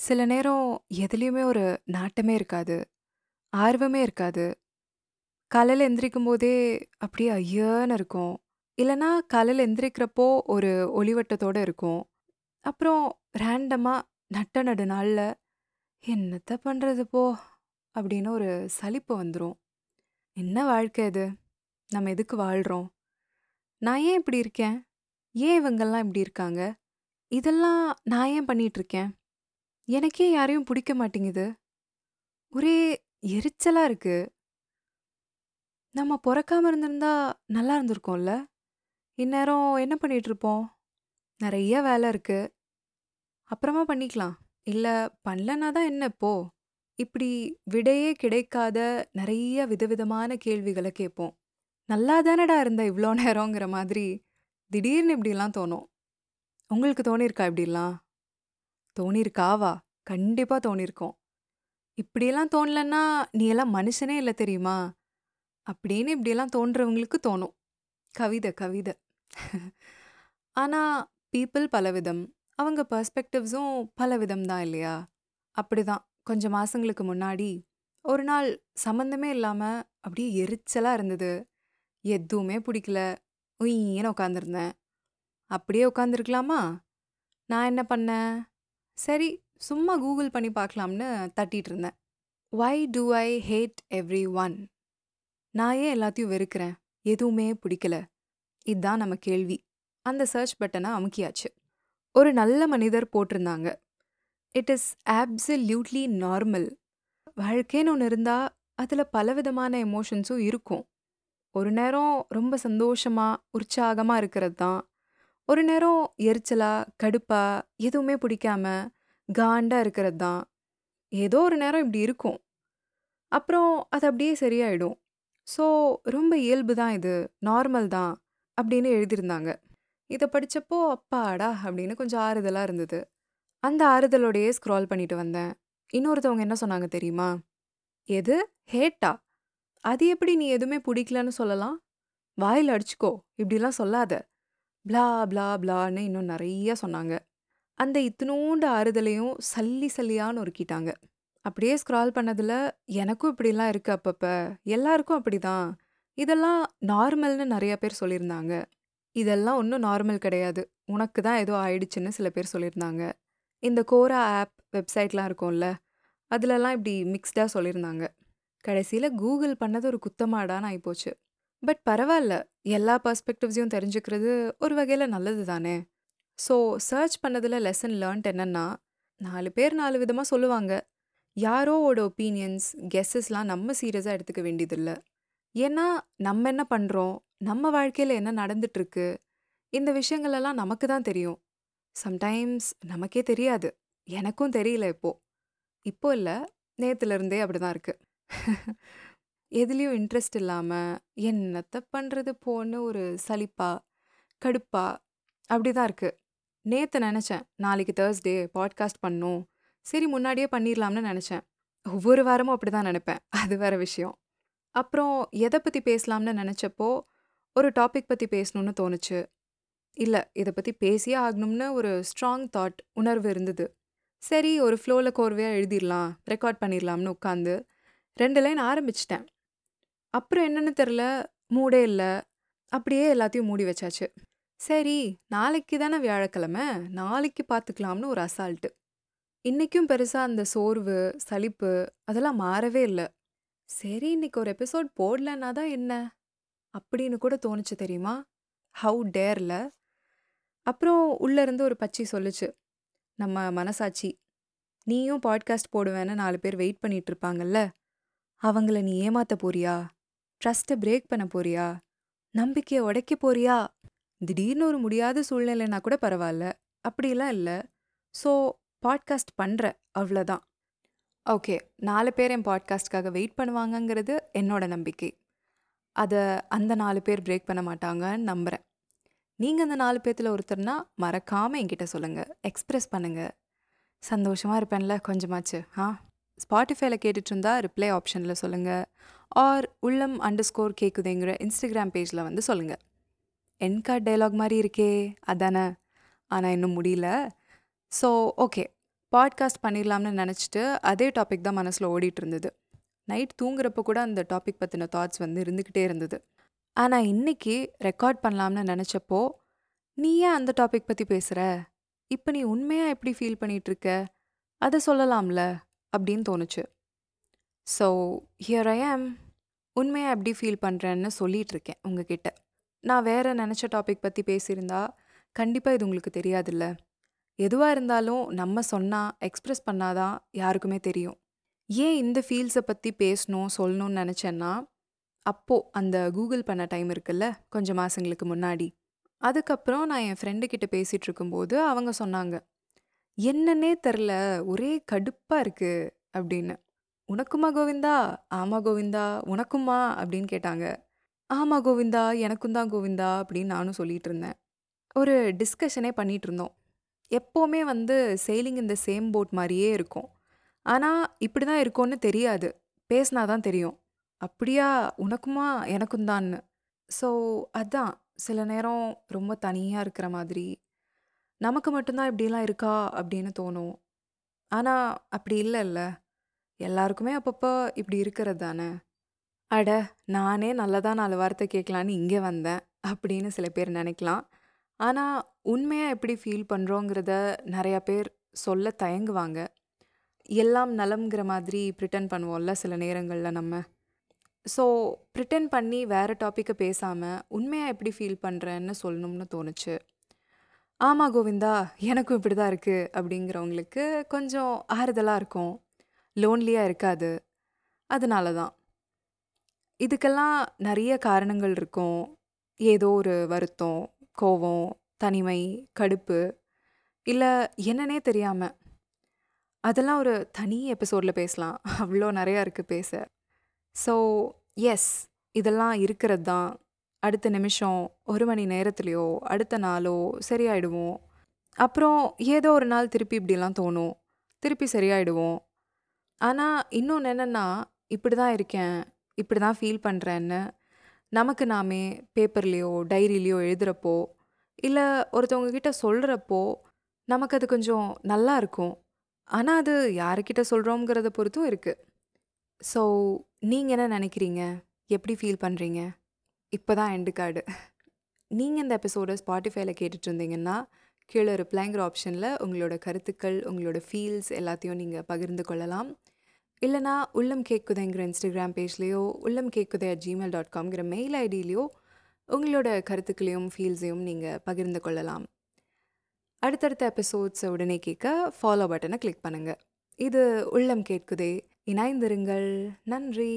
சில நேரம் எதுலயுமே ஒரு நாட்டமே இருக்காது. ஆர்வமே இருக்காது. காலையில எந்திரிக்கும்போதே அப்படியே ஐயன்னு இருக்கும். இல்லன்னா காலையில எந்திரிக்கிறப்போ ஒரு ஒளிவட்டத்தோட இருக்கும். அப்புறம் ரேண்டமா நட்ட நடு நாள்ல, "என்னத்த பண்றது போ" அப்படின்னு ஒரு சலிப்பு வந்துரும். என்ன வாழ்க்கை இது? நம்ம எதுக்கு வாழ்றோம்? நான் ஏன் இப்படி இருக்கேன்? ஏன் இவங்கலாம் இப்படி இருக்காங்க? இதெல்லாம் நான் ஏன் பண்ணிட்டு இருக்கேன்? எனக்கே யாரையும் பிடிக்க மாட்டேங்குது. ஒரே எரிச்சலா இருக்கு. நம்ம பொறக்காம இருந்திருந்தா நல்லா இருந்திருக்கும்ல? இந்நேரம் என்ன பண்ணிட்டு இருப்போம்? நெறைய வேலை இருக்கு. அப்புறமா பண்ணிக்கலாம். இல்ல பண்ணலன்னா தான் என்ன இப்போ? இப்படி விடையே கிடைக்காத நெறைய விதவிதமான கேள்விகளை கேட்போம். நல்லா தானடா இருந்த இவ்ளோ நேரங்கிற மாதிரி திடீர்னு இப்படிலாம் தோணும். உங்களுக்கு தோணியிருக்கா இப்படிலாம்? தோணியிருக்காவா? கண்டிப்பா தோணியிருக்கும். இப்படியெல்லாம் தோணலன்னா, "நீ எல்லாம் மனுஷனே இல்லை தெரியுமா?" அப்படின்னு இப்படியெல்லாம் தோன்றவங்களுக்கு தோணும். கவிதை, கவிதை. ஆனா, பீப்புள் பலவிதம். அவங்க பர்ஸ்பெக்டிவ்ஸும் பலவிதம் தான் இல்லையா? அப்படிதான் கொஞ்ச மாசங்களுக்கு முன்னாடி, ஒரு நாள் சம்மந்தமே இல்லாம அப்படியே எரிச்சலா இருந்தது. எதுவுமே பிடிக்கல. உயின்னு உட்காந்துருந்தேன். அப்படியே உட்காந்துருக்கலாமா? நான் என்ன பண்ணேன்? சரி, சும்மா கூகுள் பண்ணி பார்க்கலாம்னு தட்டிட்டு இருந்தேன். "Why do I hate everyone நான் ஏன் எல்லாத்தையும் வெறுக்கிறேன்? எதுவுமே பிடிக்கல. இதான் நம்ம கேள்வி. அந்த சர்ச் பட்டனை அமுக்கியாச்சு. ஒரு நல்ல மனிதர் போட்டிருந்தாங்க. "It is absolutely normal." வாழ்க்கைன்னு ஒன்று இருந்தா, அதுல பலவிதமான எமோஷன்ஸும் இருக்கும். ஒரு நேரம் ரொம்ப சந்தோஷமா, உற்சாகமா இருக்கிறது தான். ஒரு நேரம் எரிச்சலா, கடுப்பா, எதுவுமே பிடிக்காம, காண்டா இருக்கிறது தான். ஏதோ ஒரு நேரம் இப்படி இருக்கும். அப்புறம் அது அப்படியே சரியாயிடும். ஸோ, ரொம்ப இயல்பு தான் இது. நார்மல் தான். அப்படின்னு எழுதியிருந்தாங்க. இத படிச்சப்போ, அப்பாடா! அப்படின்னு கொஞ்சம் ஆறுதலா இருந்தது. அந்த ஆறுதலோடயே ஸ்க்ரால் பண்ணிட்டு வந்தேன். இன்னொருத்தவங்க என்ன சொன்னாங்க தெரியுமா? "எது? ஹேட்டா? அது எப்படி நீ எதுவுமே பிடிக்கலன்னு சொல்லலாம்? வாயில அடிச்சுக்கோ. இப்படிலாம் சொல்லாத." ப்ளா ப்ளா ப்ளான்னு இன்னும் நிறைய சொன்னாங்க. அந்த இத்துணூண்டு ஆறுதலையும் சல்லி சல்லியான்னு ஒருக்கிட்டாங்க அப்படியே ஸ்க்ரால் பண்ணதுல, எனக்கும் இப்படிலாம் இருக்கு அப்பப்ப. எல்லாருக்கும் அப்படிதான். இதெல்லாம் நார்மல்னு நெறைய பேர் சொல்லியிருந்தாங்க. இதெல்லாம் ஒண்ணும் நார்மல் கிடையாது. உனக்கு தான் ஏதோ ஆயிடுச்சுன்னு சில பேர் சொல்லியிருந்தாங்க. இந்த கோரா ஆப், வெப்சைட்லாம் இருக்கும்ல, அதுலலாம் இப்படி மிக்ஸ்டா சொல்லியிருந்தாங்க. கடைசியில கூகுள் பண்ணது ஒரு குத்தமாடான்னு ஆயிப்போச்சு. பட் பரவால்ல. எல்லா பெர்ஸ்பெக்டிவ்ஸையும் தெரிஞ்சுக்கிறது ஒரு வகையில நல்லது தானே! ஸோ, சர்ச் பண்ணதுல லெசன் லேர்ன்ட் என்னன்னா, 4 பேர் 4 விதமா சொல்லுவாங்க. யாரோட ஒப்பீனியன்ஸ், கெஸ்ஸஸ்லாம் நம்ம சீரியஸா எடுத்துக்க வேண்டியதில்ல. ஏன்னா, நம்ம என்ன பண்றோம்? நம்ம வாழ்க்கையில என்ன நடந்துட்டு இருக்கு? இந்த விஷயங்கள் எல்லாம் நமக்கு தான் தெரியும். சம்டைம்ஸ் நமக்கே தெரியாது. எனக்கும் தெரியல இப்போ. இப்போ இல்ல, நேத்துல இருந்தே அப்படிதான் இருக்கு. எதுலயும் இன்ட்ரெஸ்ட் இல்லாம, என்னத்த பண்றது போன்னு ஒரு சலிப்பா, கடுப்பா அப்படிதான் இருக்கு. நேத்து நெனச்சேன், நாளைக்கு தர்ஸ்டே பாட்காஸ்ட் பண்ணணும். சரி முன்னாடியே பண்ணிரலாம்னு நெனச்சேன். ஒவ்வொரு வாரமும் அப்படிதான் நினப்பேன் அது வேற விஷயம். அப்புறம் எத பத்தி பேசலாம்னு நெனச்சப்போ, ஒரு டாபிக் பத்தி பேசணும்னு தோணுச்சு. இல்ல, இத பத்தி பேசியே ஆகணும்னு ஒரு ஸ்ட்ராங் தாட், உணர்வு இருந்தது. சரி, ஒரு ஃப்ளோல கோர்வையா எழுதிரலாம், ரெக்கார்ட் பண்ணிரலாம்னு உட்காந்து 2 லைன் ஆரம்பிச்சுட்டேன். அப்புறம் என்னன்னு தெரியல, மூடே இல்ல. அப்படியே எல்லாத்தையும் மூடி வச்சாச்சு. சரி, நாளைக்கு தானே வியாழக்கிழமை, நாளைக்கு பார்த்துக்கலாம்னு ஒரு அசால்ட்டு. இன்னைக்கும் பெருசா அந்த சோர்வு, சலிப்பு அதெல்லாம் மாறவே இல்ல. சரி, இன்னைக்கு ஒரு எபிசோட் போடலன்னா தான் என்ன? அப்படின்னு கூட தோணுச்சு தெரியுமா? ஹவ் டேர்ல? அப்புறம் உள்ள இருந்து ஒரு பச்சி சொல்லுச்சு. நம்ம மனசாட்சி. "நீயும் பாட்காஸ்ட் போடுவேன்னு 4 பேர் வெயிட் பண்ணிட்டு இருப்பாங்கல்ல, அவங்கள நீ ஏமாத்த போறியா? ட்ரஸ்ட்டை பிரேக் பண்ண போறியா? நம்பிக்கையை உடைக்க போறியா? திடீர்னு ஒரு முடியாத சூழ்நிலைன்னா கூட பரவாயில்ல அப்படிலாம் இல்லை ஸோ, பாட்காஸ்ட் பண்ணுற அவ்வளோதான் ஓகே. நாலு பேர் என் பாட்காஸ்ட்காக வெயிட் பண்ணுவாங்கங்கிறது என்னோட நம்பிக்கை. அதை அந்த நாலு பேர் பிரேக் பண்ண மாட்டாங்கன்னு நம்புகிறேன் நீங்கள் அந்த நாலு பேர்த்தில் ஒருத்தர்னா, மறக்காமல் என்கிட்ட சொல்லுங்கள் எக்ஸ்ப்ரெஸ் பண்ணுங்கள் சந்தோஷமாக இருப்பேன்ல கொஞ்சமாச்சு. ஆ? ஸ்பாட்டிஃபைல கேட்டுட்டு இருந்தா ரிப்ளை ஆப்ஷனில் சொல்லுங்கள் ஆர் உள்ளம் அண்டர்ஸ்கோர் கேட்குதுங்கிற இன்ஸ்டாகிராம் பேஜில் வந்து சொல்லுங்கள் எண்ட் கார்ட் மாதிரி இருக்கே! அதானே! ஆனால் இன்னும் முடியல. So, okay. பாட்காஸ்ட் பண்ணிடலாம்னு நினச்சிட்டு அதே டாபிக் தான் மனசில் ஓடிட்டு இருந்தது நைட் தூங்குறப்ப கூட அந்த டாபிக் பற்றின தாட்ஸ் வந்து இருந்துக்கிட்டே இருந்தது ஆனால் இன்னைக்கு ரெக்கார்ட் பண்ணலாம்னு நினச்சப்போ நீ ஏன் அந்த டாபிக் பற்றி பேசுகிற இப்போ நீ உண்மையாக எப்படி ஃபீல் பண்ணிகிட்ருக்க அதை சொல்லலாம்ல அப்படின்னு தோணுச்சு. ஸோ ஹியர் ஐ ஆம் உண்மையாக எப்படி ஃபீல் பண்ணுறேன்னு சொல்லிகிட்ருக்கேன் இருக்கேன் உங்ககிட்ட. நான் வேறு நினச்ச டாபிக் பற்றி பேசியிருந்தா கண்டிப்பாக இது உங்களுக்கு தெரியாதுல்ல. எதுவாக இருந்தாலும் நம்ம சொன்னால் எக்ஸ்ப்ரெஸ் பண்ணாதான் யாருக்குமே தெரியும். ஏன் இந்த ஃபீல்ஸை பற்றி பேசணும் சொல்லணும்னு நினச்சேன்னா அப்போது அந்த கூகுள் பண்ண டைம் இருக்குல்ல கொஞ்சம் மாதங்களுக்கு முன்னாடி. அதுக்கப்புறம் நான் என் ஃப்ரெண்டு கிட்ட பேசிகிட்டு இருக்கும்போது அவங்க சொன்னாங்க. என்னன்னே தெரில. ஒரே கடுப்பாக இருக்கு அப்படின்னு. உனக்குமா கோவிந்தா? ஆமா கோவிந்தா. உனக்குமா அப்படின்னு கேட்டாங்க. ஆமா கோவிந்தா. எனக்கும் தான் கோவிந்தா அப்படின்னு நானும் சொல்லிட்டு இருந்தேன். ஒரு டிஸ்கஷனே பண்ணிட்டு இருந்தோம். எப்போவுமே வந்து சேலிங் இந்த சேம் போட் மாதிரியே இருக்கும். ஆனால் இப்படி தான் இருக்கும்னு தெரியாது. பேசினா தான் தெரியும். அப்படியா? உனக்குமா எனக்கும் தான்னு. ஸோ அதான். சில நேரம் ரொம்ப தனியாக இருக்கிற மாதிரி நமக்கு மட்டும்தான் இப்படிலாம் இருக்கா? அப்படின்னு தோணும். ஆனால் அப்படி இல்லைல்ல. எல்லாருக்குமே அப்பப்போ இப்படி இருக்கிறது தானே. அட நானே நல்லதா நாலு வார்த்தை கேட்கலான்னு இங்கே வந்தேன் அப்படின்னு சில பேர் நினைக்கலாம். ஆனால் உண்மையாக எப்படி ஃபீல் பண்ணுறோங்கிறத நிறையா பேர் சொல்ல தயங்குவாங்க. எல்லாம் நலம்ங்கிற மாதிரி ப்ரிட்டன் பண்ணுவோம்ல சில நேரங்களில் நம்ம. ஸோ ப்ரிட்டன் பண்ணி வேறு டாப்பிக்கை பேசாமல் உண்மையாக எப்படி ஃபீல் பண்ணுறேன்னு சொல்லணும்னு தோணுச்சு. ஆமாம் கோவிந்தா எனக்கும் இப்படி தான் இருக்குது அப்படிங்கிறவங்களுக்கு கொஞ்சம் ஆறுதலாக இருக்கும். லோன்லியாக இருக்காது. அதனால தான் இதுக்கெல்லாம் நிறைய காரணங்கள் இருக்கும். ஏதோ ஒரு வருத்தம் கோவம் தனிமை கடுப்பு இல்லை என்னன்னே தெரியாமல் அதெல்லாம் ஒரு தனி எபிசோடில் பேசலாம். அவ்வளோ நிறையா இருக்குது பேச. ஸோ எஸ் இதெல்லாம் இருக்கிறது தான். அடுத்த நிமிஷம் ஒரு மணி நேரத்துலையோ அடுத்த நாளோ சரியாயிடுவோம். அப்புறம் ஏதோ ஒரு நாள் திருப்பி இப்படிலாம் தோணும். திருப்பி சரியாயிடுவோம். ஆனால் இன்னொன்று என்னென்னா இப்படி தான் இருக்கேன். இப்படி தான் ஃபீல் பண்ணுறேன்னு நமக்கு நாமே பேப்பர்லேயோ டைரியிலையோ எழுதுகிறப்போ இல்லை ஒருத்தவங்க கிட்ட சொல்கிறப்போ நமக்கு அது கொஞ்சம் நல்லா இருக்கும். ஆனால் அது யாருக்கிட்ட சொல்கிறோங்கிறத பொறுத்தும் இருக்குது ஸோ நீங்கள் என்ன நினைக்கிறீங்க? எப்படி ஃபீல் பண்ணுறீங்க இப்போ தான் எண்டு கார்டு நீங்கள் இந்த எபிசோடை ஸ்பாட்டிஃபைல கேட்டுட்டு இருந்தீங்கன்னா கீழே ரிப்ளைங்கிற ஆப்ஷனில் உங்களோட கருத்துக்கள் உங்களோட ஃபீல்ஸ் எல்லாத்தையும் நீங்கள் பகிர்ந்து கொள்ளலாம். இல்லைனா உள்ளம் கேட்குதேங்கிற இன்ஸ்டாகிராம் பேஜ்லேயோ உள்ளம் கேட்குதே அட் ஜிமெயில் டாட் காம்ங்கிற மெயில் ஐடியிலையோ உங்களோட கருத்துக்களையும் ஃபீல்ஸையும் நீங்கள் பகிர்ந்து கொள்ளலாம். அடுத்தடுத்த எபிசோட்ஸை உடனே கேட்க ஃபாலோ பட்டனை கிளிக் பண்ணுங்கள் இது உள்ளம் கேட்குதே இணைந்திருங்கள். நன்றி!